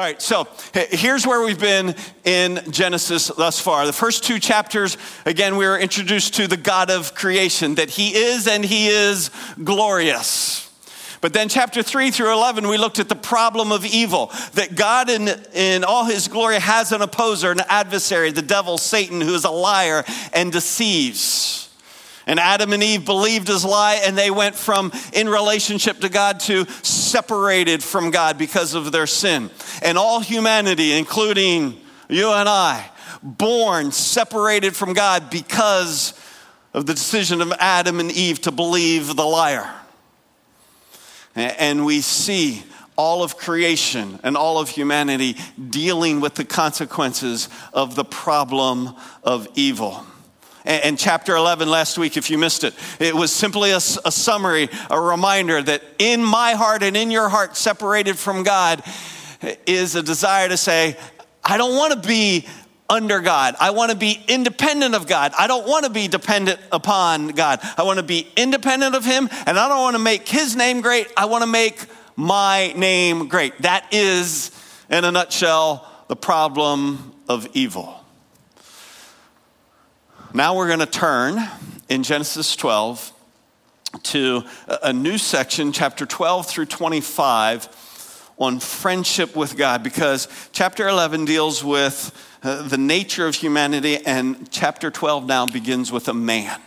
All right, so here's where we've been in Genesis thus far. The first two chapters, again, we were introduced to the God of creation, that He is and He is glorious. But then, chapter 3 through 11, we looked at the problem of evil, that God, in, in all His glory, has an opposer, an adversary, the devil, Satan, who is a liar and deceives. And Adam and Eve believed his lie, and they went from in relationship to God to separated from God because of their sin. And all humanity, including you and I, born separated from God because of the decision of Adam and Eve to believe the liar. And we see all of creation and all of humanity dealing with the consequences of the problem of evil. And chapter 11 last week, if you missed it, it was simply a, a, summary, a reminder that in my heart and in your heart, separated from God, is a desire to say, I don't want to be under God. I want to be independent of God. I don't want to be dependent upon God. I want to be independent of Him, and I don't want to make His name great. I want to make my name great. That is, in a nutshell, the problem of evil. Now we're going to turn in Genesis 12 to a new section, chapter 12 through 25, on friendship with God, because chapter 11 deals with uh, the nature of humanity, and chapter 12 now begins with a man.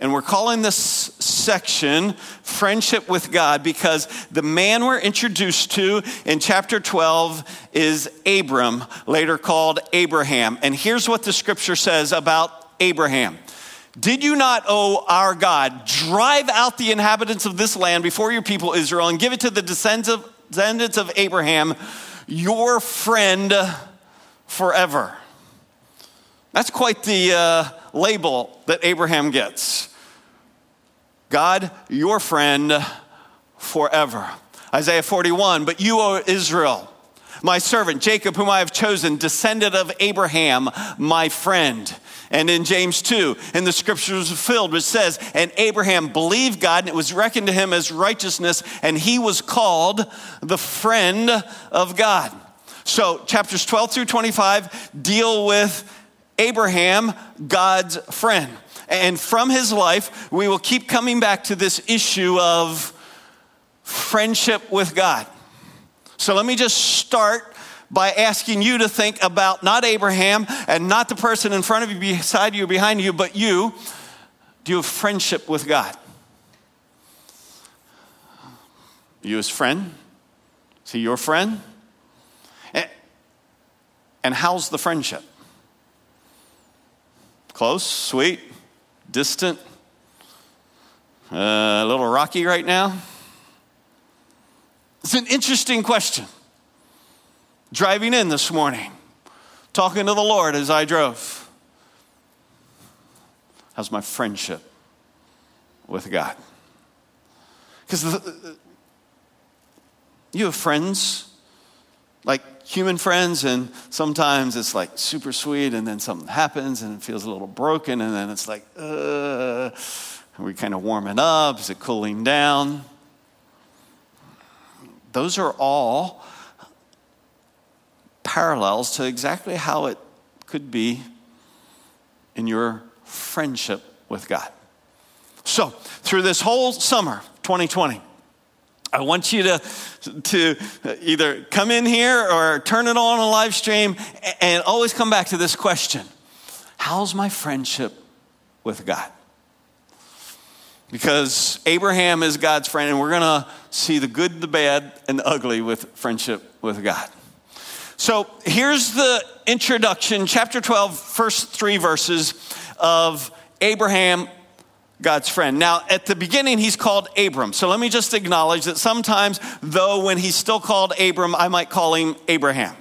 And we're calling this section Friendship with God because the man we're introduced to in chapter 12 is Abram, later called Abraham. And here's what the scripture says about Abraham. Did you not, O our God, drive out the inhabitants of this land before your people Israel and give it to the descendants of Abraham, your friend forever? That's quite the uh, label that Abraham gets. God, your friend forever. Isaiah 41, but you, O Israel, my servant Jacob, whom I have chosen, descendant of Abraham, my friend. And in James 2, And the scriptures filled, which says, And Abraham believed God, and it was reckoned to him as righteousness, and he was called the friend of God. So, chapters 12 through 25 deal with Abraham, God's friend. And from his life, we will keep coming back to this issue of friendship with God. So, let me just start by asking you to think about not Abraham and not the person in front of you, beside you, behind you, but you. Do you have friendship with God? You his friend? Is he your friend? And how's the friendship? Close, sweet, distant, uh, a little rocky right now? It's an interesting question driving in this morning, talking to the Lord as I drove. How's my friendship with God? Because you have friends, like human friends, and sometimes it's like super sweet, and then something happens and it feels a little broken, and then it's like, uh, are we kind of warming up? Is it cooling down? Those are all parallels to exactly how it could be in your friendship with God. So, through this whole summer, 2020, I want you to, to either come in here or turn it on a live stream and always come back to this question How's my friendship with God? Because Abraham is God's friend, and we're going to see the good, the bad, and the ugly with friendship with God. So here's the introduction, chapter 12, first three verses of Abraham, God's friend. Now, at the beginning, he's called Abram. So let me just acknowledge that sometimes, though, when he's still called Abram, I might call him Abraham.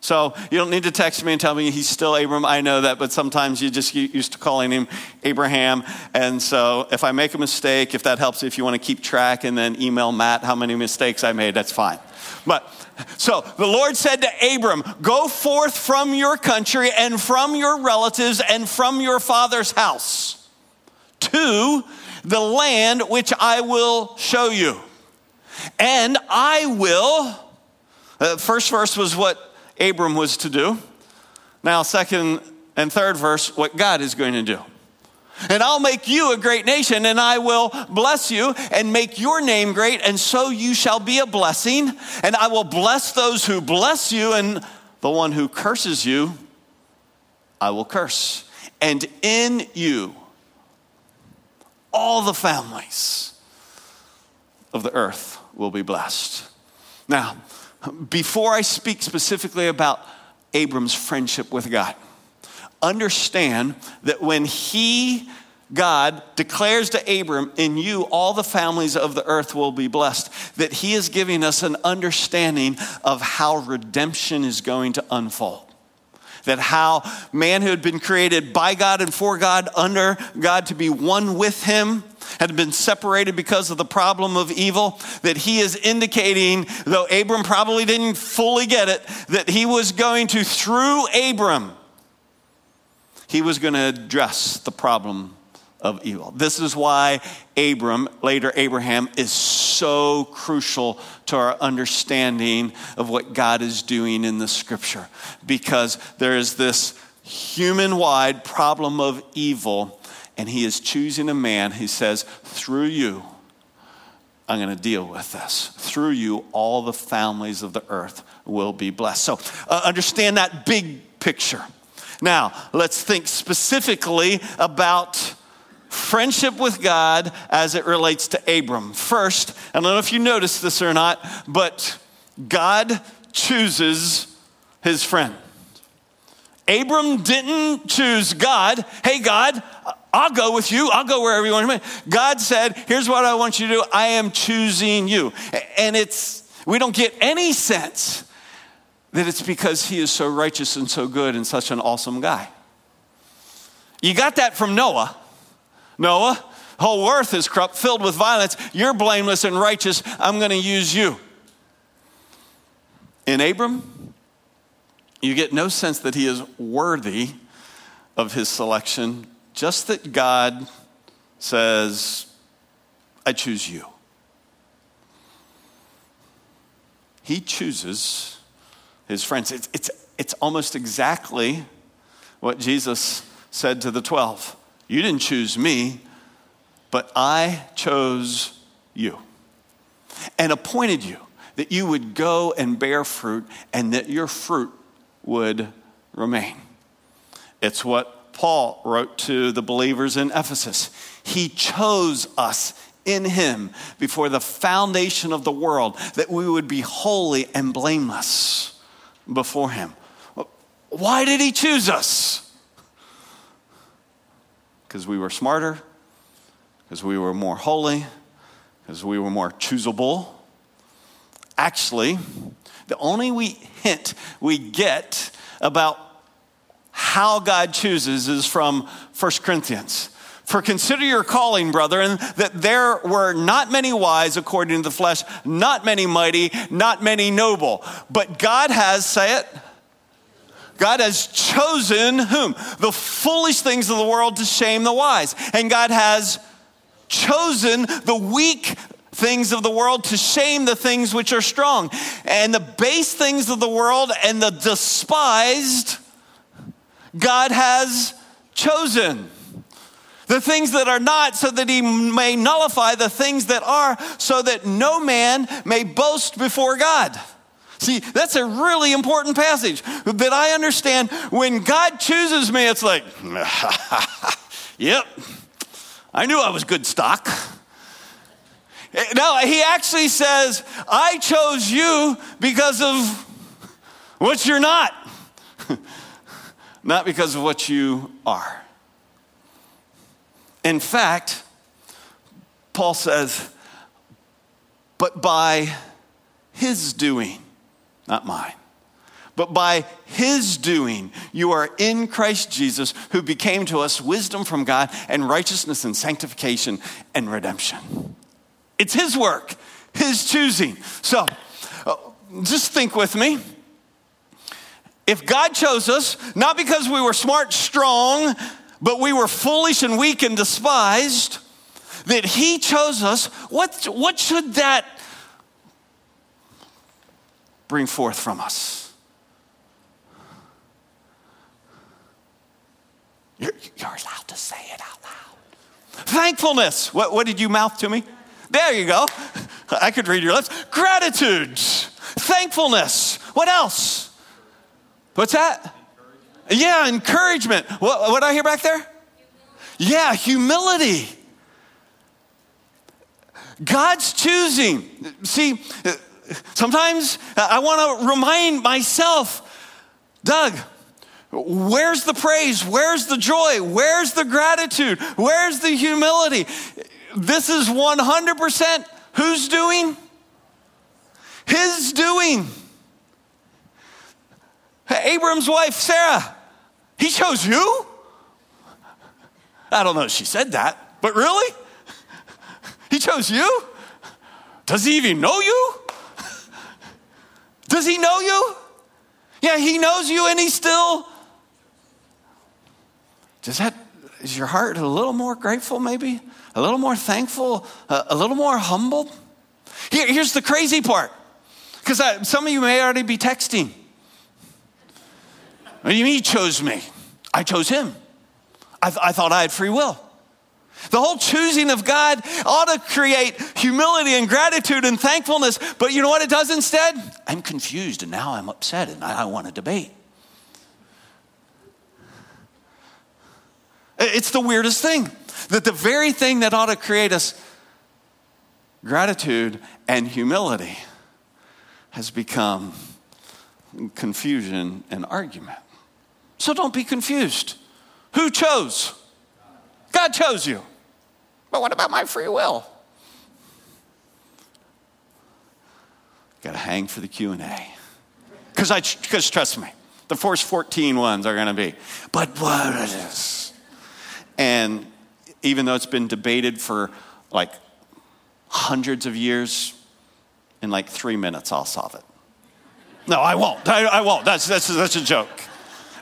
So you don't need to text me and tell me he's still Abram. I know that, but sometimes you just get used to calling him Abraham. And so if I make a mistake, if that helps, if you want to keep track and then email Matt how many mistakes I made, that's fine. But so the Lord said to Abram, Go forth from your country and from your relatives and from your father's house to the land which I will show you. And I will, Uh, first verse was what Abram was to do. Now, second and third verse, what God is going to do. And I'll make you a great nation, and I will bless you and make your name great, and so you shall be a blessing. And I will bless those who bless you, and the one who curses you, I will curse. And in you, all the families of the earth will be blessed. Now, before I speak specifically about Abram's friendship with God, understand that when he, God, declares to Abram, in you all the families of the earth will be blessed, that he is giving us an understanding of how redemption is going to unfold. That how man who had been created by God and for God, under God, to be one with Him, had been separated because of the problem of evil, that he is indicating, though Abram probably didn't fully get it, that he was going to, through Abram, he was going to address the problem of evil. This is why Abram, later Abraham, is so crucial to our understanding of what God is doing in the scripture. Because there is this human wide problem of evil, and he is choosing a man, he says, through you, I'm going to deal with this. Through you, all the families of the earth will be blessed. So uh, understand that big picture. Now, let's think specifically about friendship with God as it relates to Abram. First, I don't know if you noticed this or not, but God chooses his friend. Abram didn't choose God. Hey, God, I'll go with you. I'll go wherever you want me. God said, Here's what I want you to do. I am choosing you. And it's, we don't get any sense that it's because he is so righteous and so good and such an awesome guy. You got that from Noah. Noah, whole earth is corrupt, filled with violence. You're blameless and righteous. I'm going to use you. In Abram, you get no sense that he is worthy of his selection, just that God says, I choose you. He chooses his friends. It's, it's, it's almost exactly what Jesus said to the 12. You didn't choose me, but I chose you and appointed you that you would go and bear fruit and that your fruit would remain. It's what Paul wrote to the believers in Ephesus. He chose us in him before the foundation of the world that we would be holy and blameless before him. Why did he choose us? Because we were smarter, because we were more holy, because we were more choosable. Actually, the only we hint we get about how God chooses is from 1 Corinthians. For consider your calling, brethren, that there were not many wise according to the flesh, not many mighty, not many noble. But God has, say it, God has chosen whom? The foolish things of the world to shame the wise. And God has chosen the weak things of the world to shame the things which are strong. And the base things of the world and the despised, God has chosen. The things that are not, so that he may nullify the things that are, so that no man may boast before God. See, that's a really important passage that I understand. When God chooses me, it's like, yep, I knew I was good stock. Eh, no, he actually says, I chose you because of what you're not, not because of what you are. In fact, Paul says, but by his doing, not mine. But by his doing, you are in Christ Jesus, who became to us wisdom from God and righteousness and sanctification and redemption. It's his work, his choosing. So uh, just think with me. If God chose us, not because we were smart, strong, but we were foolish and weak and despised, that he chose us, what, what should that bring forth from us? You're, you're allowed to say it out loud. Thankfulness. What, what did you mouth to me? There you go. I could read your lips. Gratitude, thankfulness. What else? What's that? Yeah, encouragement. What, what I hear back there? Yeah, humility. God's choosing. See, sometimes I want to remind myself, Doug, where's the praise? Where's the joy? Where's the gratitude? Where's the humility? This is 100% who's doing? His doing. Abram's wife, Sarah, he chose you? I don't know if she said that, but really? He chose you? Does he even know you? Does he know you? Yeah, he knows you and he still. Does that, is your heart a little more grateful maybe? A little more thankful? A, a little more humble? Here, here's the crazy part. Because some of you may already be texting. What do you mean he chose me? I chose him. I, th- I thought I had free will. The whole choosing of God ought to create humility and gratitude and thankfulness. But you know what it does instead? I'm confused and now I'm upset and I, I want to debate. It's the weirdest thing that the very thing that ought to create us gratitude and humility has become confusion and argument. So don't be confused. Who chose? God chose you. But what about my free will? Got to hang for the Q&A. Cuz I cuz trust me, the first 14 ones are going to be, but what is? And even though it's been debated for like hundreds of years, in like three minutes, I'll solve it. No, I won't. I, I won't. That's, that's, that's a joke.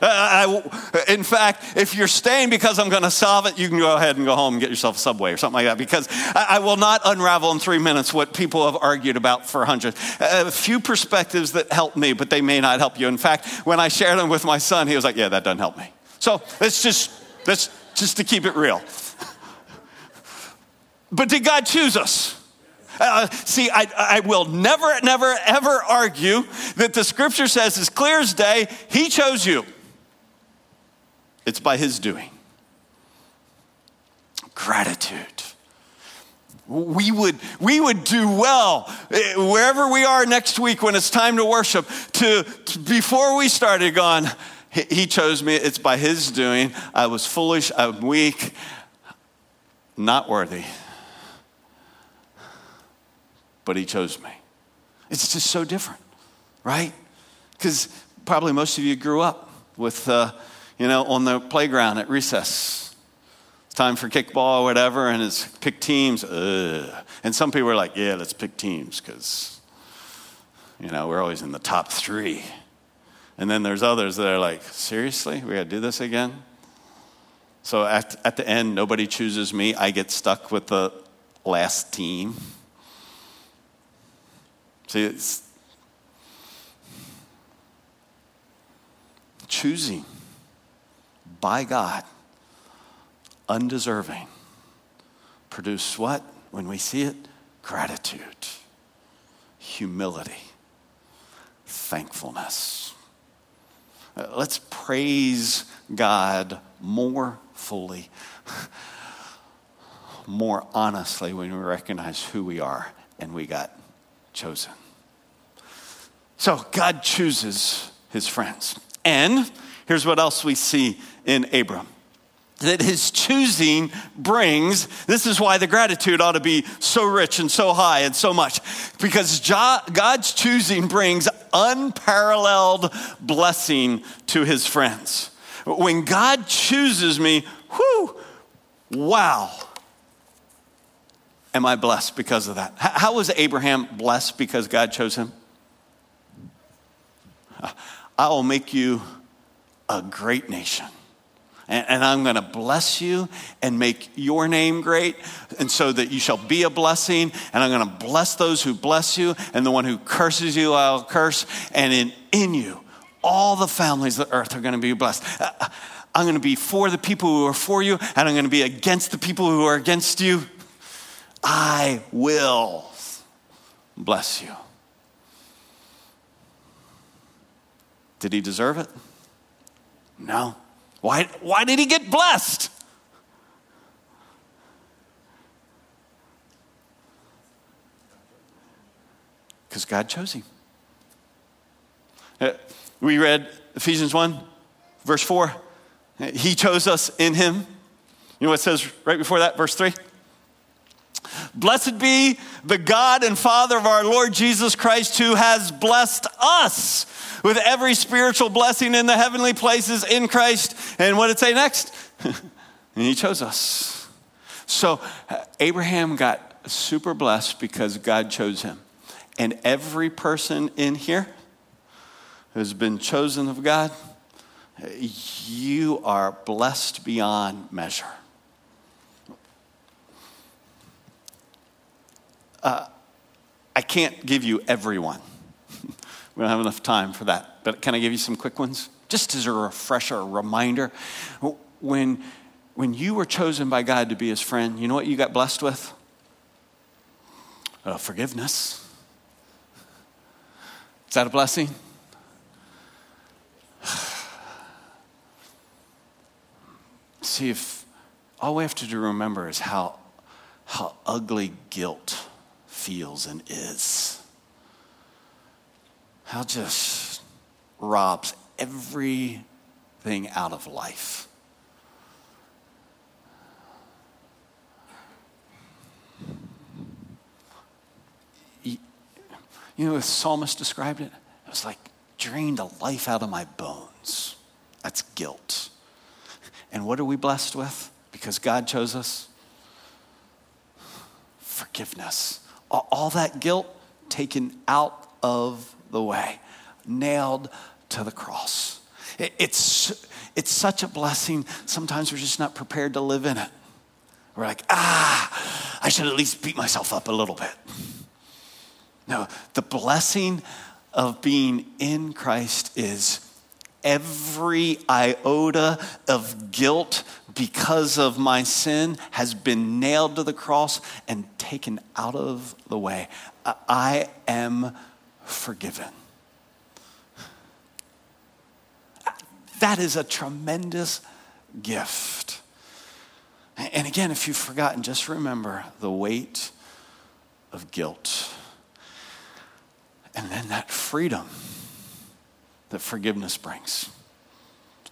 Uh, I, in fact, if you're staying because I'm going to solve it, you can go ahead and go home and get yourself a subway or something like that because I, I will not unravel in three minutes what people have argued about for hundreds. A few perspectives that help me, but they may not help you. In fact, when I shared them with my son, he was like, Yeah, that doesn't help me. So let's just, let's just to keep it real. But did God choose us? Uh, see, I, I will never, never, ever argue that the scripture says, as clear as day, He chose you. It's by His doing. Gratitude. We would, we would do well eh, wherever we are next week when it's time to worship to, to before we started going, he chose me. It's by his doing. I was foolish. I'm weak. Not worthy. But he chose me. It's just so different, right? Because probably most of you grew up with uh, you know, on the playground at recess. It's time for kickball or whatever, and it's pick teams. Ugh. And some people are like, yeah, let's pick teams because, you know, we're always in the top three. And then there's others that are like, seriously? We got to do this again? So at, at the end, nobody chooses me. I get stuck with the last team. See, it's choosing by God, undeserving, produce what? When we see it, gratitude, humility, thankfulness. Uh, let's praise God more fully, more honestly when we recognize who we are and we got chosen. So God chooses his friends. And here's what else we see in Abram that his choosing brings. This is why the gratitude ought to be so rich and so high and so much. Because God's choosing brings unparalleled blessing to his friends. When God chooses me, whoo, wow, am I blessed because of that? How was Abraham blessed because God chose him? I will make you a great nation and, and I'm going to bless you and make your name great, and so that you shall be a blessing. And I'm going to bless those who bless you, and the one who curses you, I'll curse. And in, in you, all the families of the earth are going to be blessed. Uh, I'm going to be for the people who are for you, and I'm going to be against the people who are against you. I will bless you. Did he deserve it? No. Why, why did he get blessed? Because God chose him. Uh, we read Ephesians 1, verse 4. He chose us in him. You know what it says right before that, verse 3? Blessed be the God and Father of our Lord Jesus Christ, who has blessed us with every spiritual blessing in the heavenly places in Christ. And what did it say next? and he chose us. So Abraham got super blessed because God chose him. And every person in here who's been chosen of God, you are blessed beyond measure. Uh, I can't give you everyone. we don't have enough time for that. But can I give you some quick ones? Just as a refresher, a reminder. When, when you were chosen by God to be his friend, you know what you got blessed with? Uh, forgiveness. Is that a blessing? See, if all we have to remember is how, how ugly guilt feels and is, how just robs everything out of life. You know, the psalmist described it? It was like drained the life out of my bones. That's guilt. And what are we blessed with because God chose us? Forgiveness. All that guilt taken out of the way, nailed to the cross. It's, it's such a blessing. Sometimes we're just not prepared to live in it. We're like, ah, I should at least beat myself up a little bit. No, the blessing of being in Christ is every iota of guilt because of my sin has been nailed to the cross and taken out of the way. I am forgiven. That is a tremendous gift. And again, if you've forgotten, just remember the weight of guilt. And then that freedom that forgiveness brings.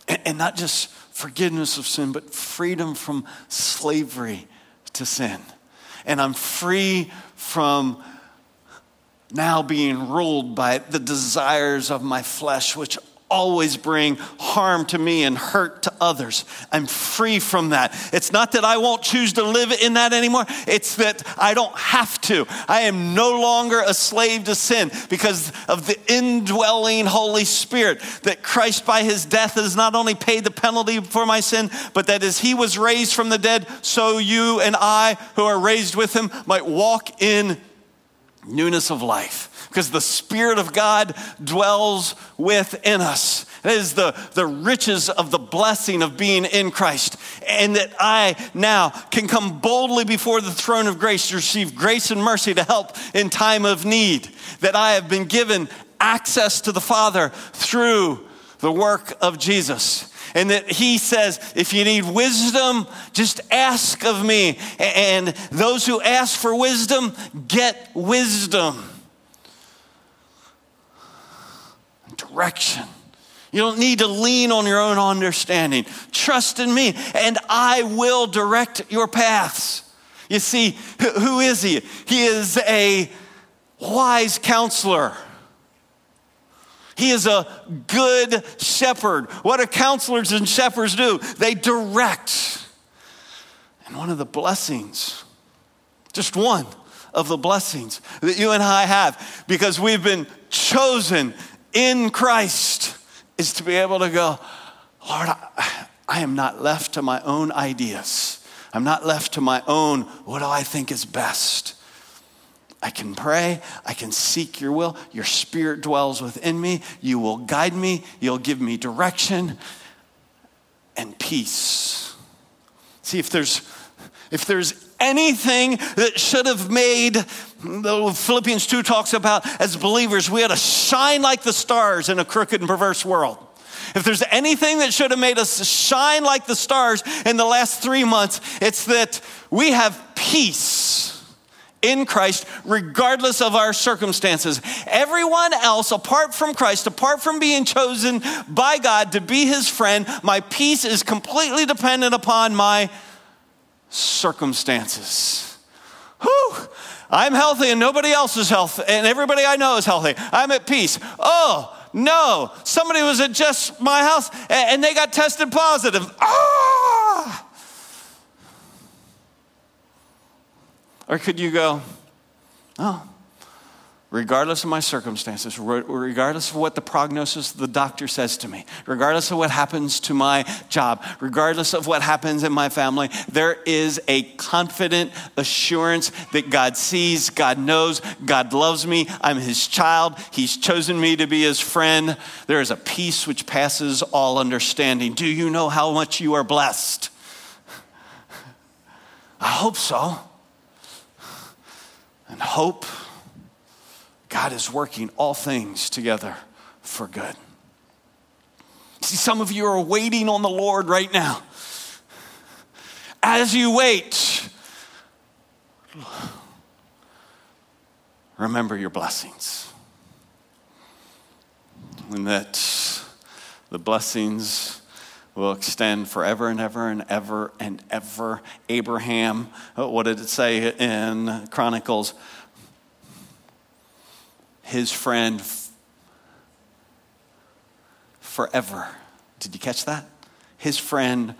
And, not just forgiveness of sin, but freedom from slavery to sin. And I'm free from now being ruled by the desires of my flesh, which always bring harm to me and hurt to others. I'm free from that. It's not that I won't choose to live in that anymore, it's that I don't have to. I am no longer a slave to sin because of the indwelling Holy Spirit. That Christ, by his death, has not only paid the penalty for my sin, but that as he was raised from the dead, so you and I, who are raised with him, might walk in newness of life because the Spirit of God dwells within us. It is the, the riches of the blessing of being in Christ. And that I now can come boldly before the throne of grace to receive grace and mercy to help in time of need. That I have been given access to the Father through the work of Jesus. And that he says, if you need wisdom, just ask of me. And those who ask for wisdom get wisdom. Direction. You don't need to lean on your own understanding. Trust in me, and I will direct your paths. You see, who is he? He is a wise counselor. He is a good shepherd. What do counselors and shepherds do? They direct. And one of the blessings, just one of the blessings that you and I have, because we've been chosen in Christ, is to be able to go, Lord, I, I am not left to my own ideas. I'm not left to my own, what do I think is best? I can pray. I can seek your will. Your spirit dwells within me. You will guide me. You'll give me direction and peace. See, if there's, if there's anything that should have made, Philippians 2 talks about as believers, we had to shine like the stars in a crooked and perverse world. If there's anything that should have made us shine like the stars in the last three months, it's that we have peace in Christ, regardless of our circumstances. Everyone else, apart from Christ, apart from being chosen by God to be his friend, my peace is completely dependent upon my circumstances. Whew! I'm healthy and nobody else is healthy, and everybody I know is healthy. I'm at peace. Oh, no, somebody was at just my house and they got tested positive. Ah! Or could you go, oh, regardless of my circumstances, regardless of what the prognosis the doctor says to me, regardless of what happens to my job, regardless of what happens in my family, there is a confident assurance that God sees, God knows, God loves me, I'm his child, he's chosen me to be his friend. There is a peace which passes all understanding. Do you know how much you are blessed? I hope so and hope, God is working all things together for good. See, some of you are waiting on the Lord right now. As you wait, remember your blessings. And that the blessings will extend forever and ever and ever and ever. Abraham, uh, what did it say in Chronicles? His friend forever. Did you catch that? His friend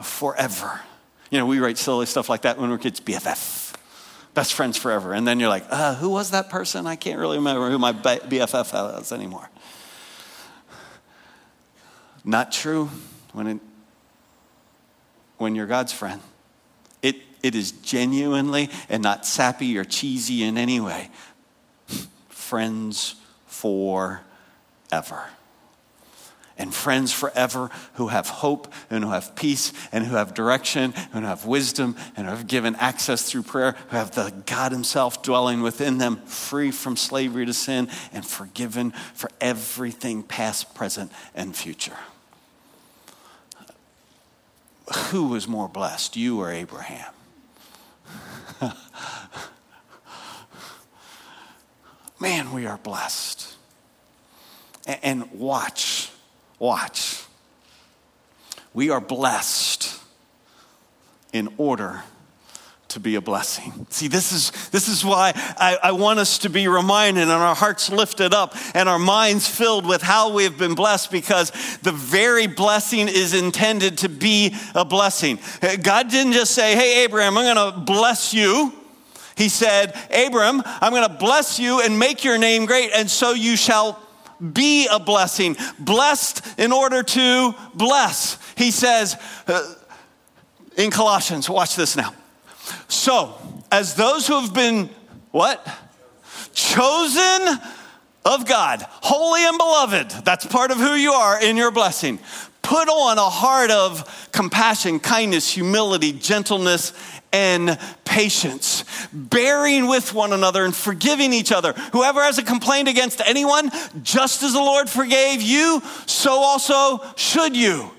forever. You know, we write silly stuff like that when we're kids BFF, best friends forever. And then you're like, uh, who was that person? I can't really remember who my BFF is anymore. Not true when, it, when you're God's friend. It, it is genuinely and not sappy or cheesy in any way. Friends forever. And friends forever who have hope and who have peace and who have direction and who have wisdom and who have given access through prayer, who have the God Himself dwelling within them, free from slavery to sin and forgiven for everything past, present, and future who was more blessed, you or Abraham? Man, we are blessed. And watch, watch. We are blessed in order to be a blessing. See, this is, this is why I, I, want us to be reminded and our hearts lifted up and our minds filled with how we've been blessed because the very blessing is intended to be a blessing. Uh, God didn't just say, Hey, Abraham, I'm going to bless you. He said, Abram, I'm going to bless you and make your name great, and so you shall be a blessing. Blessed in order to bless. He says uh, in Colossians, watch this now. So, as those who have been what? Chosen of God, holy and beloved, that's part of who you are in your blessing. Put on a heart of compassion, kindness, humility, gentleness, and patience, bearing with one another and forgiving each other. Whoever has a complaint against anyone, just as the Lord forgave you, so also should you.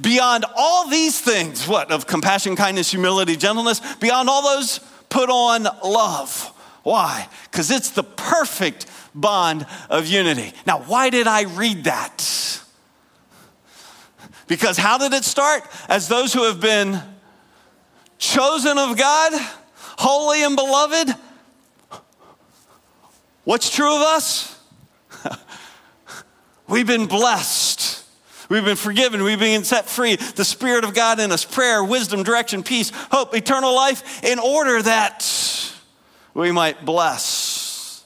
Beyond all these things, what, of compassion, kindness, humility, gentleness, beyond all those, put on love. Why? Because it's the perfect bond of unity. Now, why did I read that? Because how did it start? As those who have been chosen of God, holy and beloved. What's true of us? We've been blessed We've been forgiven. We've been set free. The Spirit of God in us, prayer, wisdom, direction, peace, hope, eternal life, in order that we might bless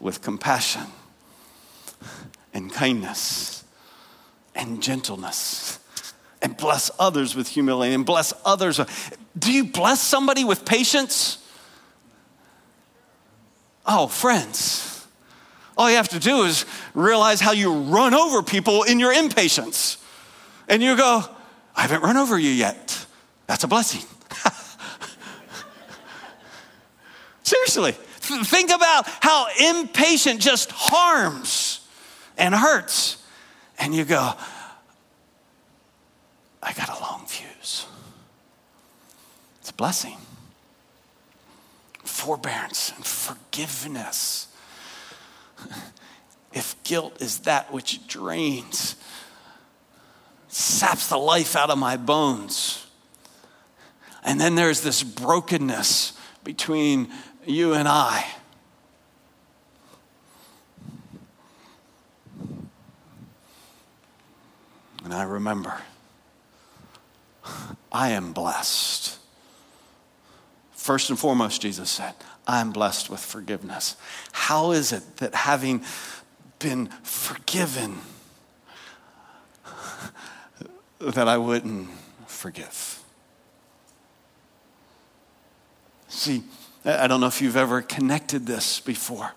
with compassion and kindness and gentleness. And bless others with humility and bless others. Do you bless somebody with patience? Oh, friends, all you have to do is realize how you run over people in your impatience. And you go, I haven't run over you yet. That's a blessing. Seriously, think about how impatient just harms and hurts. And you go, I got a long fuse. It's a blessing. Forbearance and forgiveness. If guilt is that which drains, saps the life out of my bones. And then there's this brokenness between you and I. And I remember, I am blessed. First and foremost, Jesus said, I am blessed with forgiveness. How is it that having been forgiven, that I wouldn't forgive? See, I don't know if you've ever connected this before,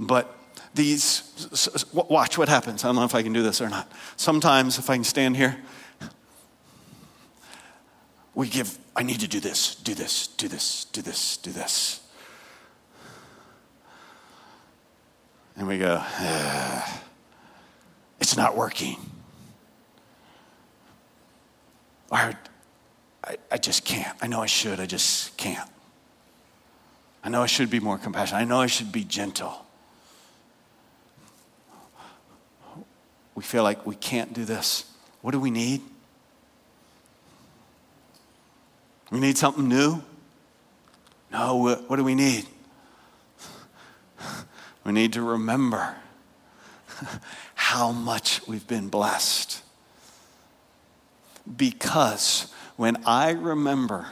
but these, watch what happens. I don't know if I can do this or not. Sometimes, if I can stand here, we give, I need to do this, do this, do this, do this, do this. And we go, it's not working. Or I, I just can't. I know I should, I just can't. I know I should be more compassionate. I know I should be gentle. We feel like we can't do this. What do we need? We need something new? No, what do we need? We need to remember how much we've been blessed. Because when I remember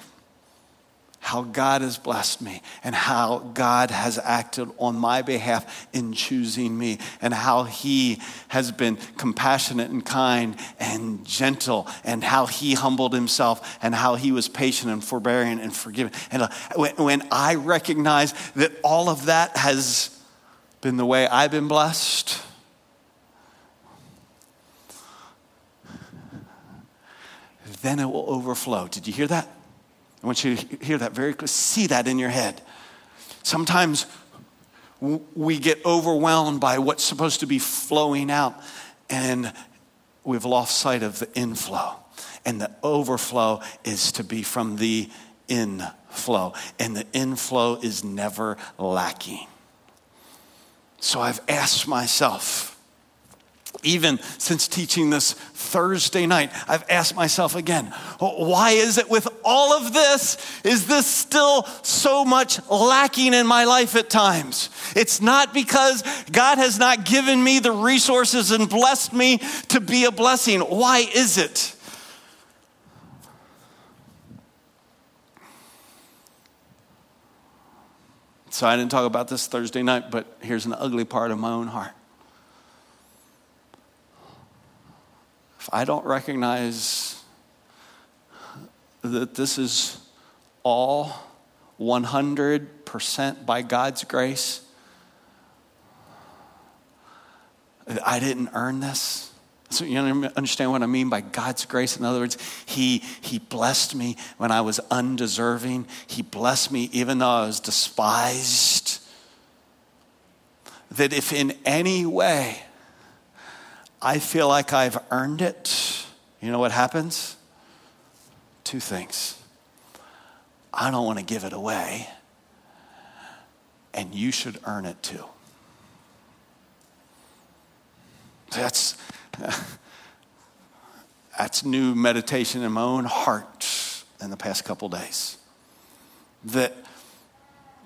how God has blessed me and how God has acted on my behalf in choosing me and how He has been compassionate and kind and gentle and how He humbled Himself and how He was patient and forbearing and forgiving. And uh, when I recognize that all of that has been the way I've been blessed, then it will overflow. Did you hear that? I want you to hear that very clearly. See that in your head. Sometimes we get overwhelmed by what's supposed to be flowing out, and we've lost sight of the inflow. And the overflow is to be from the inflow, and the inflow is never lacking. So I've asked myself, even since teaching this Thursday night, I've asked myself again, why is it with all of this, is this still so much lacking in my life at times? It's not because God has not given me the resources and blessed me to be a blessing. Why is it? So I didn't talk about this Thursday night, but here's an ugly part of my own heart. If I don't recognize that this is all 100% by God's grace, I didn't earn this. So you understand what I mean by God's grace? In other words, He, he blessed me when I was undeserving. He blessed me even though I was despised. That if in any way I feel like I've earned it, you know what happens? Two things. I don't want to give it away, and you should earn it too. That's, that's new meditation in my own heart in the past couple days. That,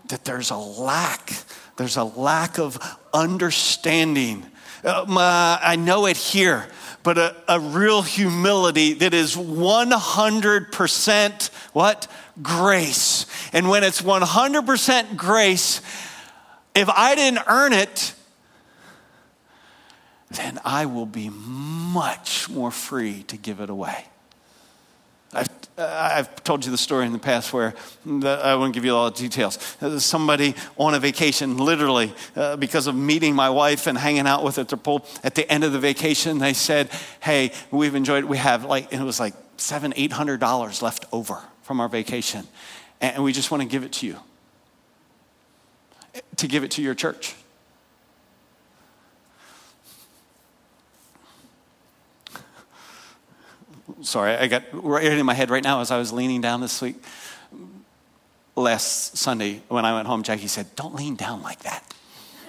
that there's a lack, there's a lack of understanding uh, I know it here, but a, a real humility that is 100% what? Grace. And when it's 100% grace, if I didn't earn it, then I will be much more free to give it away. I've, I've told you the story in the past where I won't give you all the details. Somebody on a vacation, literally, uh, because of meeting my wife and hanging out with her at the pool, at the end of the vacation, they said, Hey, we've enjoyed, we have like, it was like seven, eight hundred dollars left over from our vacation, and we just want to give it to you, to give it to your church. Sorry, I got right in my head right now as I was leaning down this week. Last Sunday, when I went home, Jackie said, Don't lean down like that.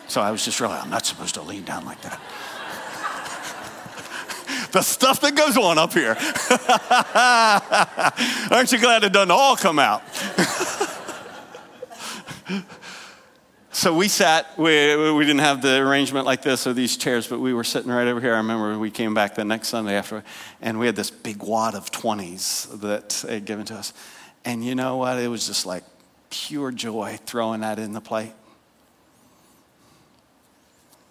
So I was just really, I'm not supposed to lean down like that. the stuff that goes on up here. Aren't you glad it doesn't all come out? so we sat, we, we didn't have the arrangement like this or these chairs, but we were sitting right over here. I remember we came back the next Sunday after, and we had this big wad of 20s that they had given to us. And you know what? It was just like pure joy throwing that in the plate.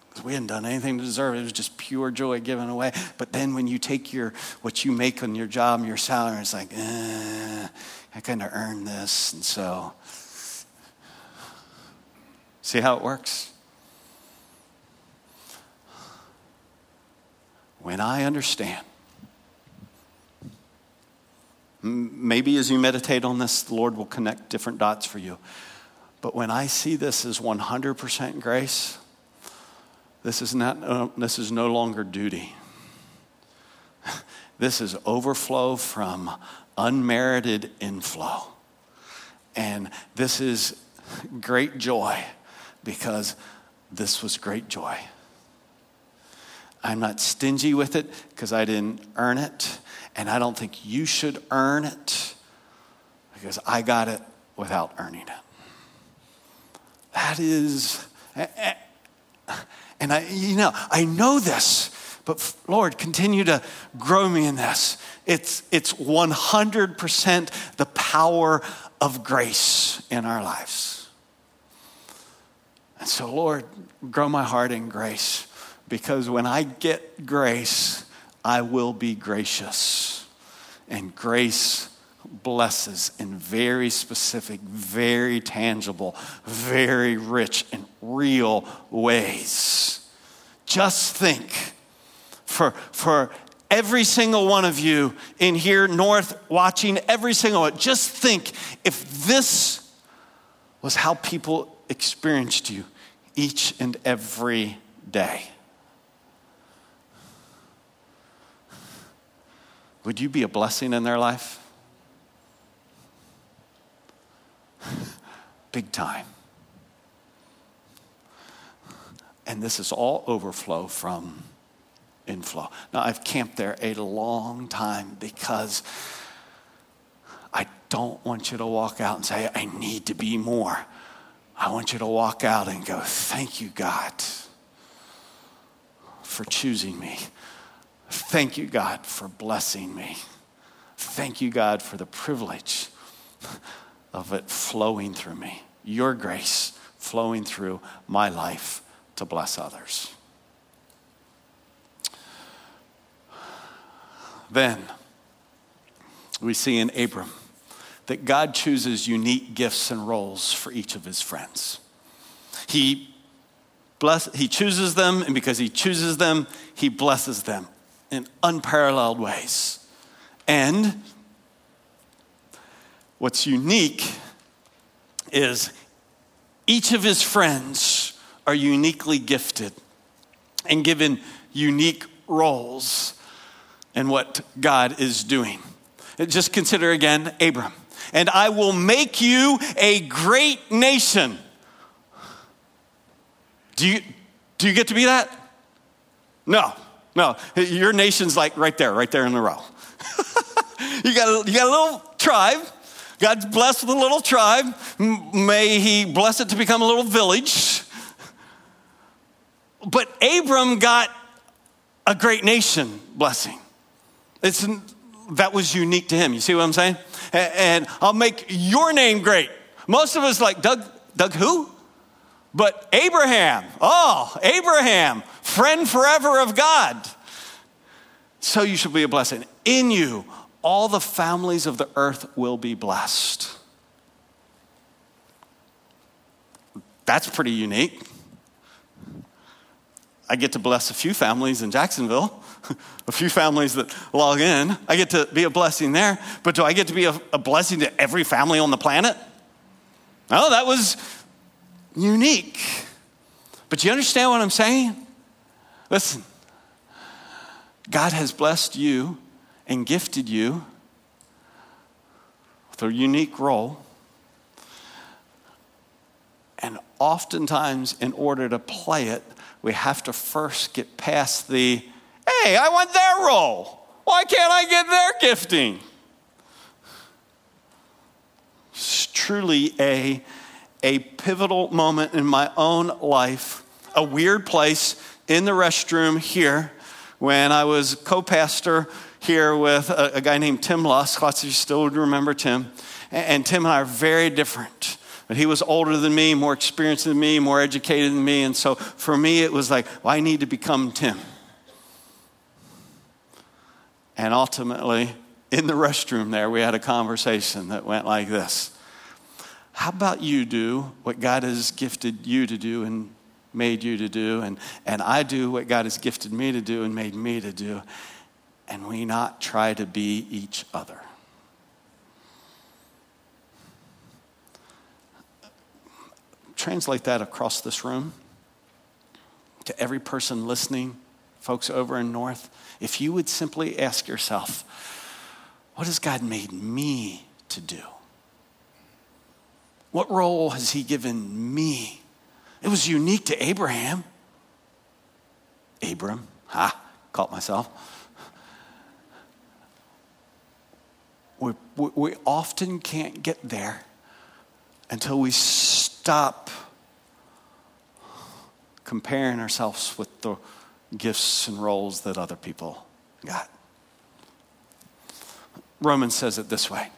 Because we hadn't done anything to deserve it. It was just pure joy given away. But then when you take your what you make on your job and your salary, it's like, eh, I kind of earned this. And so See how it works? When I understand, maybe as you meditate on this, the Lord will connect different dots for you. But when I see this as 100% grace, this is, not, uh, this is no longer duty. This is overflow from unmerited inflow. And this is great joy because this was great joy. I'm not stingy with it because I didn't earn it, and I don't think you should earn it because I got it without earning it. That is, and I, you know, I know this, but Lord, continue to grow me in this. It's, it's 100% the power of grace in our lives. And so, Lord, grow my heart in grace because when I get grace, I will be gracious. And grace blesses in very specific, very tangible, very rich, and real ways. Just think for, for every single one of you in here, north, watching every single one, just think if this was how people experienced you each and every day. Would you be a blessing in their life? Big time. And this is all overflow from inflow. Now, I've camped there a long time because I don't want you to walk out and say, I need to be more. I want you to walk out and go, Thank you, God, for choosing me. Thank you, God, for blessing me. Thank you, God, for the privilege of it flowing through me. Your grace flowing through my life to bless others. Then we see in Abram that God chooses unique gifts and roles for each of his friends. He, bless, he chooses them, and because he chooses them, he blesses them in unparalleled ways. And what's unique is each of his friends are uniquely gifted and given unique roles in what God is doing. Just consider again Abram and I will make you a great nation. Do you, do you get to be that? No, no. Your nation's like right there, right there in the row. you, got a, you got a little tribe. God's blessed with a little tribe. May He bless it to become a little village. But Abram got a great nation blessing. It's, that was unique to him. You see what I'm saying? And I'll make your name great. Most of us like, Doug, Doug who? But Abraham, oh, Abraham, friend forever of God. So you should be a blessing. In you, all the families of the earth will be blessed. That's pretty unique. I get to bless a few families in Jacksonville, a few families that log in. I get to be a blessing there, but do I get to be a, a blessing to every family on the planet? No, that was unique. But you understand what I'm saying? Listen, God has blessed you and gifted you with a unique role. And oftentimes, in order to play it, we have to first get past the, hey, I want their role. Why can't I get their gifting? It's truly a, a pivotal moment in my own life, a weird place in the restroom here when I was co pastor here with a, a, guy named Tim Lusk. Lots of you still remember Tim. And, and Tim and I are very different. But he was older than me, more experienced than me, more educated than me. And so for me, it was like, well, I need to become Tim. And ultimately, in the restroom there, we had a conversation that went like this How about you do what God has gifted you to do and made you to do, and, and I do what God has gifted me to do and made me to do, and we not try to be each other. Translate that across this room to every person listening, folks over in North. If you would simply ask yourself, what has God made me to do? What role has He given me it was unique to Abraham. Abram, ha, caught myself. We, we, we often can't get there until we stop comparing ourselves with the gifts and roles that other people got. Romans says it this way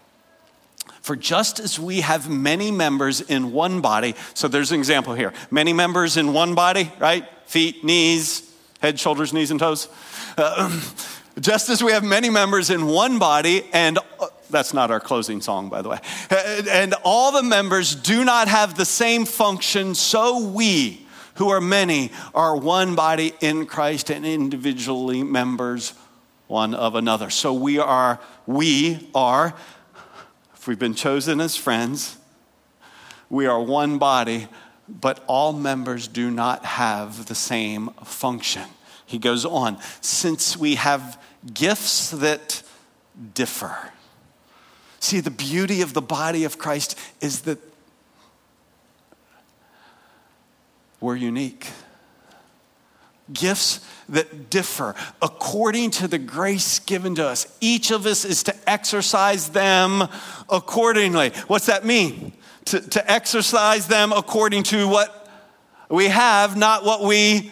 for just as we have many members in one body, so there's an example here many members in one body, right? Feet, knees, head, shoulders, knees, and toes. Uh, just as we have many members in one body, and uh, that's not our closing song, by the way, and all the members do not have the same function, so we, who are many, are one body in Christ and individually members one of another. So we are, we are if we've been chosen as friends, we are one body, but all members do not have the same function. He goes on, since we have gifts that differ. See, the beauty of the body of Christ is that we're unique gifts that differ according to the grace given to us. Each of us is to exercise them accordingly. What's that mean? To, to exercise them according to what we have, not what we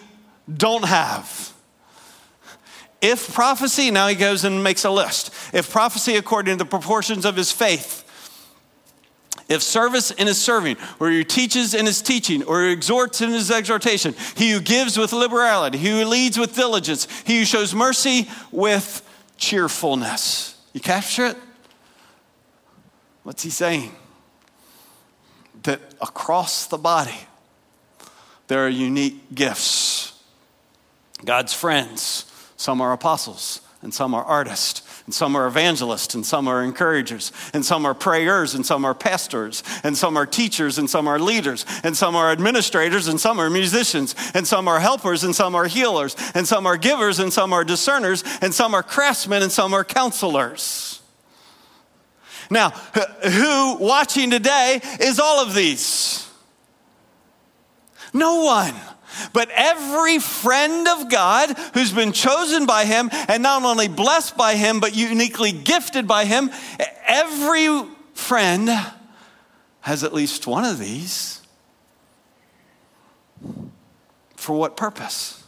don't have. If prophecy, now he goes and makes a list. If prophecy according to the proportions of his faith, if service in his serving, or he teaches in his teaching, or he exhorts in his exhortation, he who gives with liberality, he who leads with diligence, he who shows mercy with cheerfulness. You capture it? What's he saying? That across the body, there are unique gifts. God's friends, some are apostles, and some are artists and some are evangelists, and some are encouragers, and some are prayers, and some are pastors, and some are teachers, and some are leaders, and some are administrators, and some are musicians, and some are helpers, and some are healers, and some are givers, and some are discerners, and some are craftsmen, and some are counselors. Now, who watching today is all of these? No one. But every friend of God who's been chosen by Him and not only blessed by Him, but uniquely gifted by Him, every friend has at least one of these. For what purpose?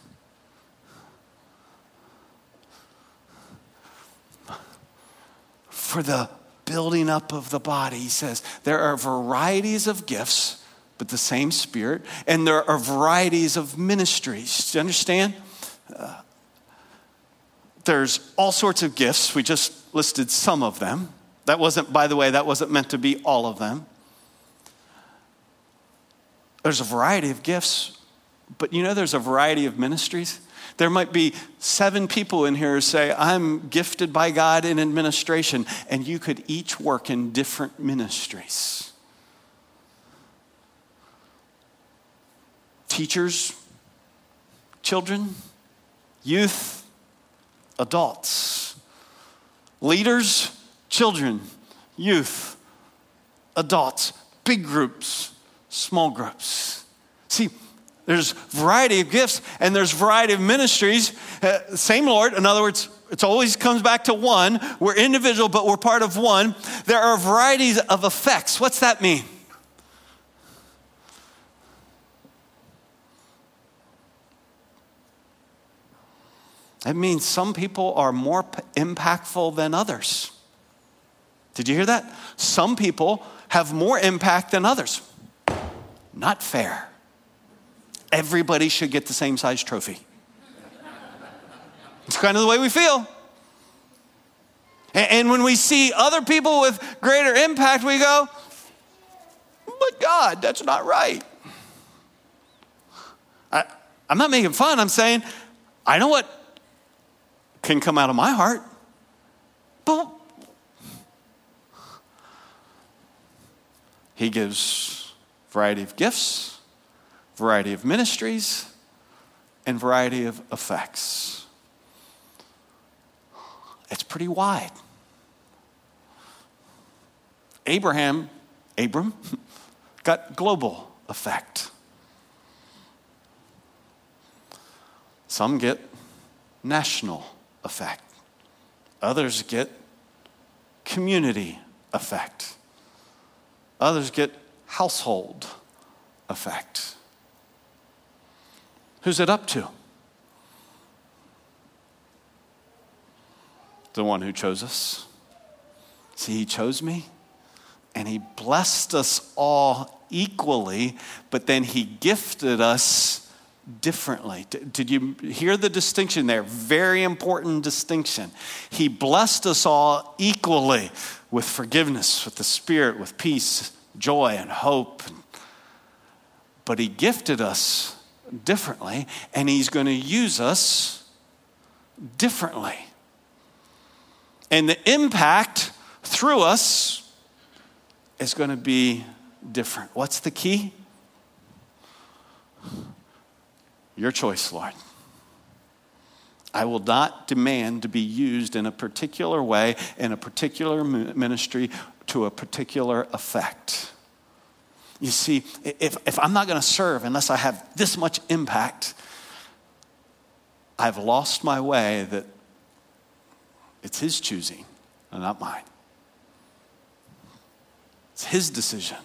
For the building up of the body. He says there are varieties of gifts but the same Spirit. And there are varieties of ministries. Do you understand? Uh, there's all sorts of gifts. We just listed some of them. That wasn't, by the way, that wasn't meant to be all of them. There's a variety of gifts, but you know, there's a variety of ministries. There might be seven people in here who say, I'm gifted by God in administration, and you could each work in different ministries. Teachers, children, youth, adults, leaders, children, youth, adults, big groups, small groups. See, there's variety of gifts and there's variety of ministries. Uh, same Lord. In other words, it always comes back to one. We're individual, but we're part of one. There are varieties of effects. What's that mean? It means some people are more p- impactful than others. Did you hear that? Some people have more impact than others. Not fair everybody should get the same size trophy. It's kind of the way we feel. And when we see other people with greater impact, we go, but God, that's not right. I, am not making fun. I'm saying, I know what can come out of my heart. But He gives variety of gifts variety of ministries, and variety of effects. It's pretty wide. Abraham, Abram, got global effect. Some get national effect. Others get community effect. Others get household effect. Who's it up to? The one who chose us. See, he chose me and he blessed us all equally, but then he gifted us differently. Did you hear the distinction there? Very important distinction. He blessed us all equally with forgiveness, with the Spirit, with peace, joy, and hope. But he gifted us differently, and He's going to use us differently. And the impact through us is going to be different. What's the key? Your choice, Lord. I will not demand to be used in a particular way, in a particular ministry, to a particular effect. You see, if, if I'm not going to serve unless I have this much impact, I've lost my way that it's His choosing and not mine. It's His decision.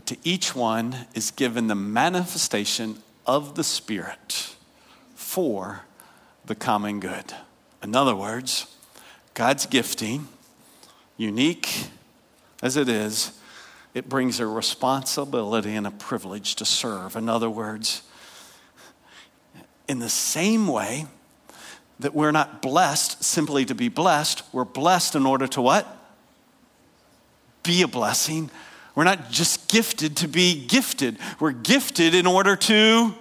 But to each one is given the manifestation of the Spirit for the common good. In other words, God's gifting, unique as it is, it brings a responsibility and a privilege to serve. In other words, in the same way that we're not blessed simply to be blessed, we're blessed in order to what? Be a blessing. We're not just gifted to be gifted, we're gifted in order to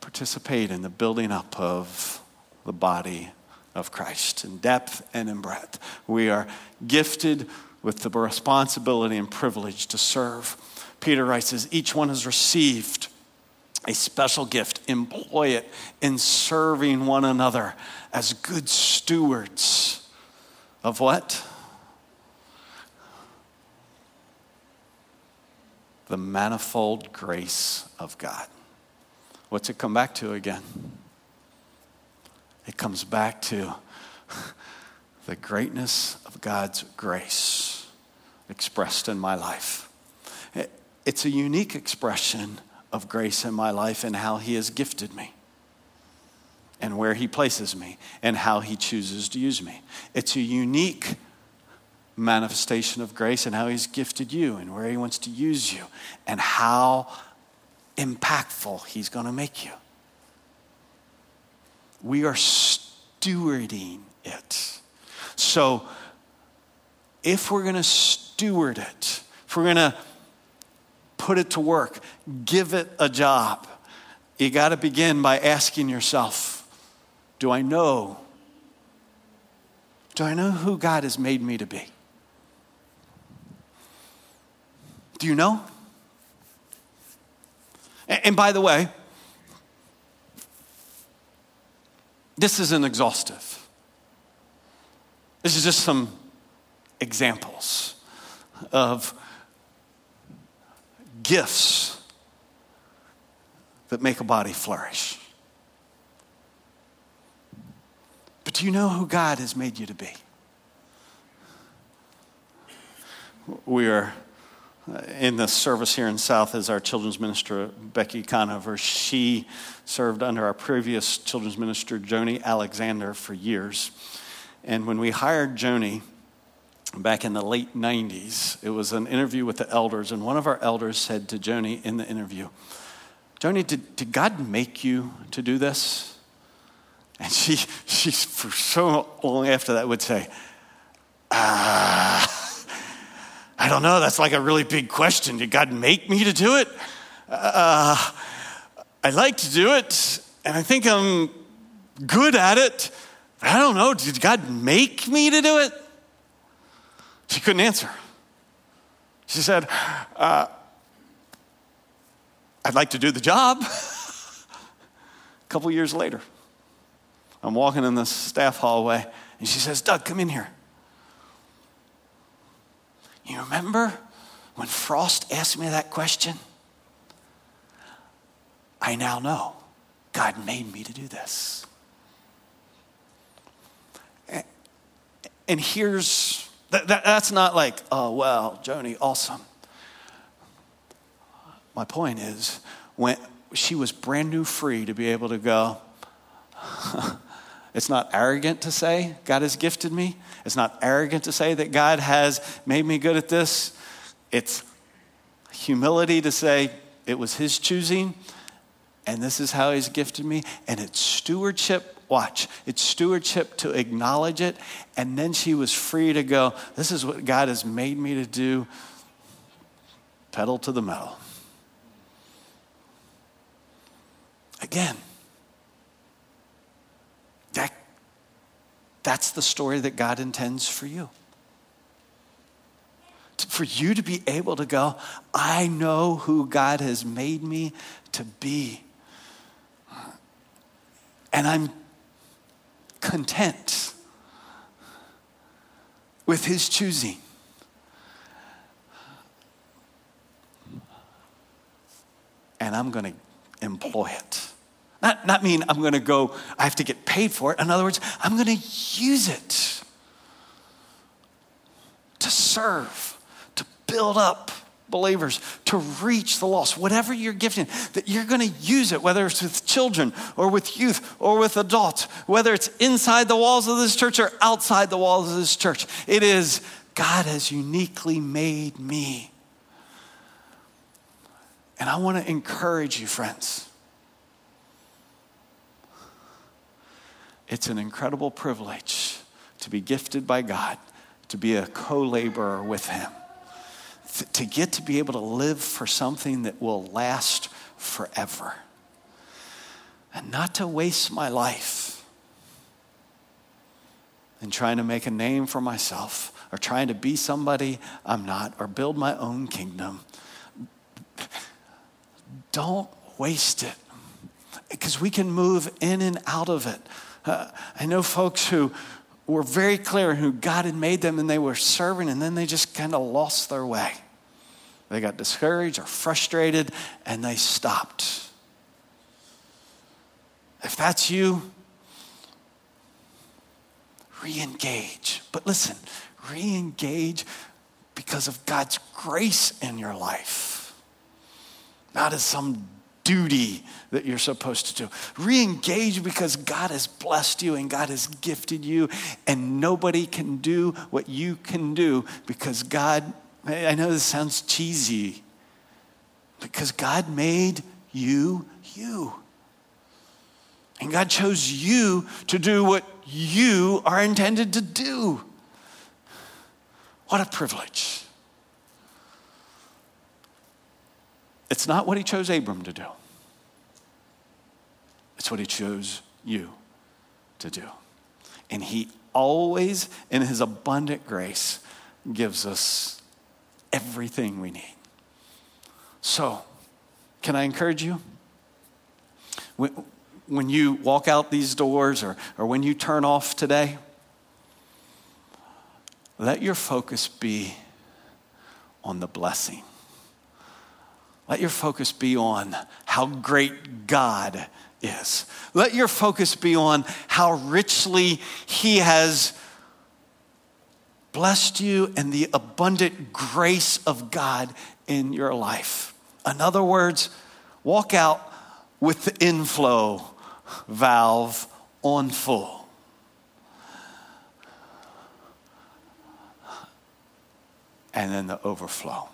participate in the building up of the body of Christ in depth and in breadth. We are gifted with the responsibility and privilege to serve. Peter writes, as each one has received a special gift, employ it in serving one another as good stewards of what? The manifold grace of God. What's it come back to again? It comes back to the greatness of God's grace expressed in my life. It's a unique expression of grace in my life and how He has gifted me and where He places me and how He chooses to use me. It's a unique manifestation of grace and how He's gifted you and where He wants to use you and how impactful He's going to make you. We are stewarding it. So, if we're going to steward it, if we're going to put it to work, give it a job, you got to begin by asking yourself Do I know? Do I know who God has made me to be? Do you know? And by the way, this isn't exhaustive. This is just some examples of gifts that make a body flourish. But do you know who God has made you to be? We are in the service here in South is our children's minister, Becky Conover. She served under our previous children's minister, Joni Alexander, for years. And when we hired Joni back in the late 90s, it was an interview with the elders, and one of our elders said to Joni in the interview, Joni, did, did God make you to do this? And she, she, for so long after that, would say, Ah. I don't know. That's like a really big question. Did God make me to do it? Uh, I like to do it, and I think I'm good at it. But I don't know. Did God make me to do it? She couldn't answer. She said, uh, I'd like to do the job. a couple years later, I'm walking in the staff hallway, and she says, Doug, come in here. You remember when Frost asked me that question? I now know God made me to do this. And here's that, that, that's not like, oh, well, Joni, awesome. My point is, when she was brand new free to be able to go, It's not arrogant to say God has gifted me. It's not arrogant to say that God has made me good at this. It's humility to say it was His choosing and this is how He's gifted me. And it's stewardship. Watch, it's stewardship to acknowledge it. And then she was free to go, This is what God has made me to do. Pedal to the metal. Again, that, that's the story that God intends for you. For you to be able to go, I know who God has made me to be. And I'm content with his choosing. And I'm going to employ it. Not, not mean I'm going to go, I have to get paid for it. In other words, I'm going to use it to serve, to build up believers, to reach the lost. Whatever you're gifting, that you're going to use it, whether it's with children or with youth or with adults, whether it's inside the walls of this church or outside the walls of this church. It is God has uniquely made me. And I want to encourage you, friends. It's an incredible privilege to be gifted by God, to be a co laborer with Him, to get to be able to live for something that will last forever, and not to waste my life in trying to make a name for myself or trying to be somebody I'm not or build my own kingdom. Don't waste it because we can move in and out of it. Uh, I know folks who were very clear who God had made them and they were serving, and then they just kind of lost their way. They got discouraged or frustrated and they stopped. If that's you, re engage. But listen, re engage because of God's grace in your life, not as some duty that you're supposed to do. Re engage because God has blessed you and God has gifted you, and nobody can do what you can do because God, I know this sounds cheesy, because God made you you. And God chose you to do what you are intended to do. What a privilege. It's not what he chose Abram to do, it's what he chose you to do. And he always, in his abundant grace, gives us everything we need. So, can I encourage you? When, when you walk out these doors or, or when you turn off today, let your focus be on the blessing. Let your focus be on how great God is. Let your focus be on how richly He has blessed you and the abundant grace of God in your life. In other words, walk out with the inflow valve on full. And then the overflow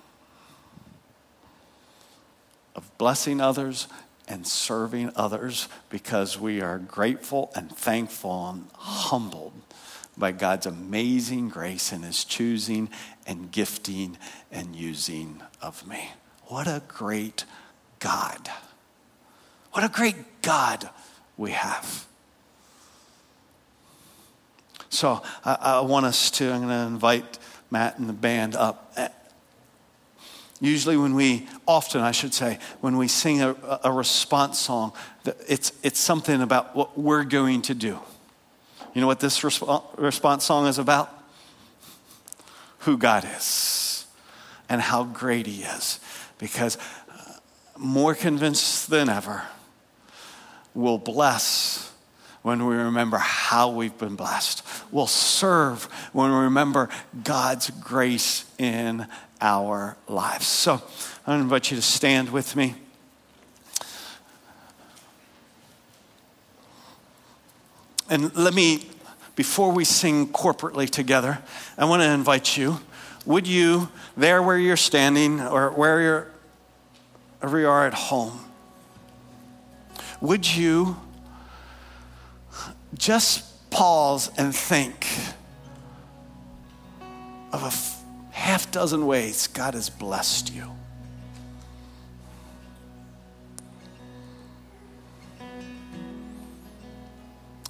of blessing others and serving others because we are grateful and thankful and humbled by God's amazing grace and his choosing and gifting and using of me. What a great God. What a great God we have. So I, I want us to, I'm going to invite Matt and the band up. Usually, when we, often I should say, when we sing a, a response song, it's, it's something about what we're going to do. You know what this resp- response song is about? Who God is and how great He is. Because uh, more convinced than ever, we'll bless when we remember how we've been blessed. We'll serve when we remember God's grace in our lives. So I invite you to stand with me. And let me, before we sing corporately together, I want to invite you. Would you, there where you're standing or where you're, wherever you are at home, would you just pause and think of a half dozen ways God has blessed you.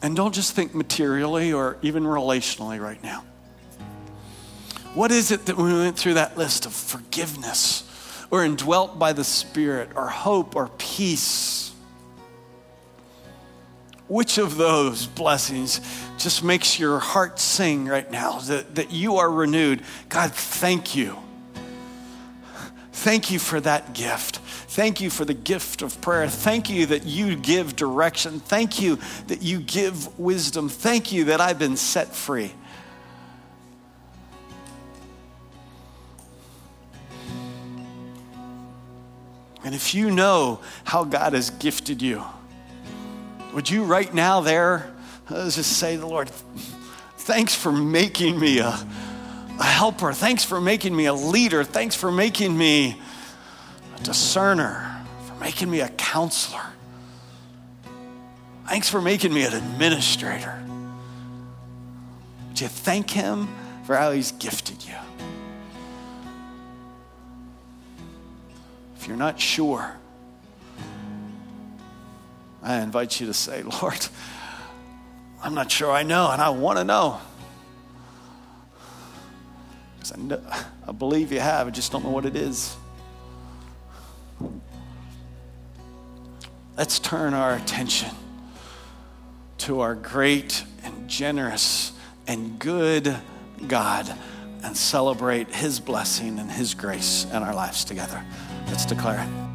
And don't just think materially or even relationally right now. What is it that when we went through that list of forgiveness or indwelt by the Spirit or hope or peace? Which of those blessings just makes your heart sing right now that, that you are renewed? God, thank you. Thank you for that gift. Thank you for the gift of prayer. Thank you that you give direction. Thank you that you give wisdom. Thank you that I've been set free. And if you know how God has gifted you, would you right now there uh, just say the Lord, thanks for making me a, a helper. Thanks for making me a leader. Thanks for making me a discerner, for making me a counselor. Thanks for making me an administrator. Would you thank Him for how He's gifted you? If you're not sure, I invite you to say, Lord, I'm not sure I know, and I want to know. Because I, know, I believe you have, I just don't know what it is. Let's turn our attention to our great and generous and good God and celebrate His blessing and His grace in our lives together. Let's declare it.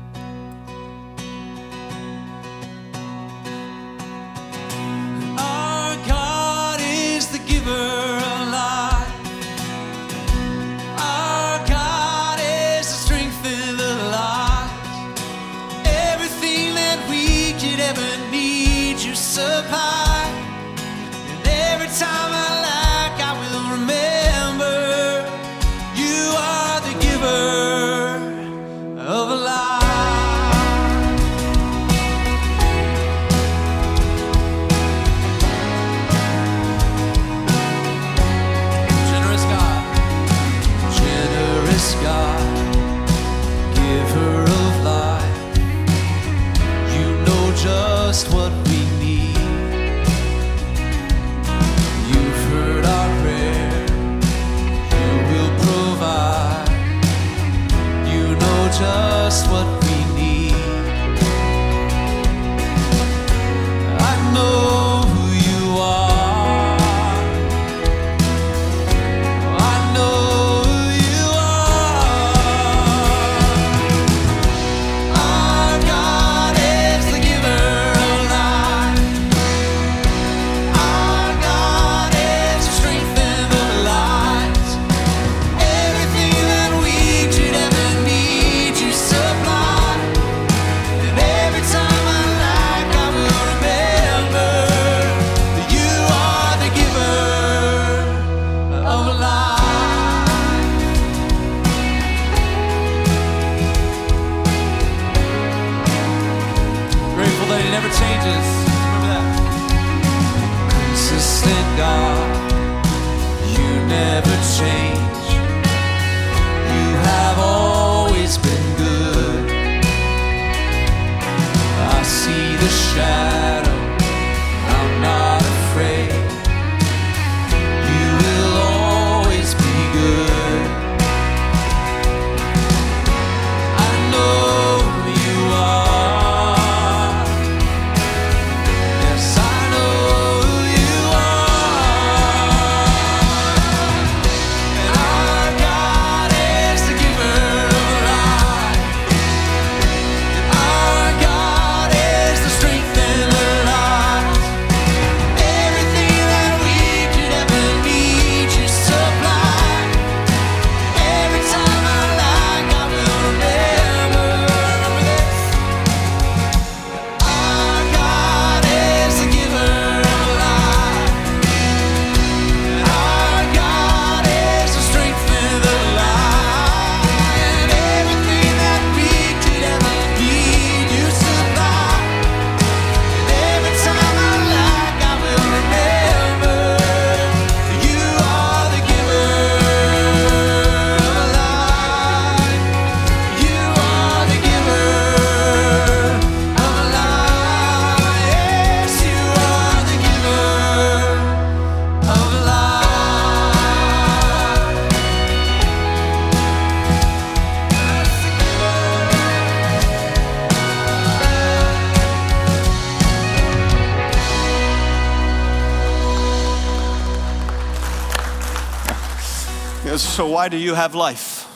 Why do you have life?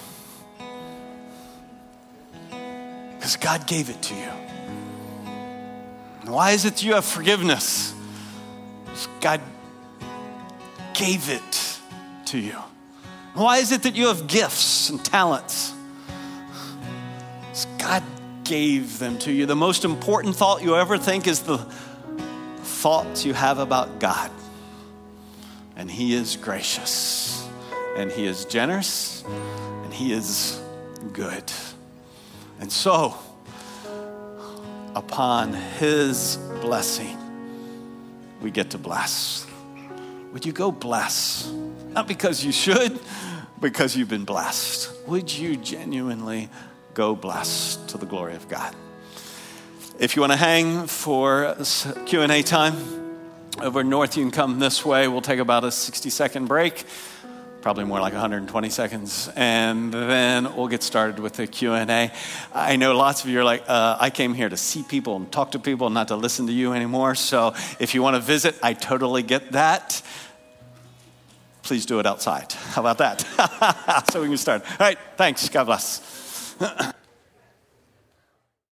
Because God gave it to you. Why is it you have forgiveness? 'Cause God gave it to you. Why is it that you have gifts and talents? 'Cause God gave them to you. The most important thought you ever think is the thoughts you have about God. And He is gracious, and He is generous, and He is good. And so, upon His blessing, we get to bless. Would you go bless? Not because you should, because you've been blessed. Would you genuinely go bless to the glory of God? If you want to hang for Q&A time over north, you can come this way. We'll take about a 60 second break, probably more like 120 seconds, and then we'll get started with the Q&A. I know lots of you are like, uh, I came here to see people and talk to people, not to listen to you anymore. So if you want to visit, I totally get that. Please do it outside. How about that? so we can start. All right, thanks. God bless.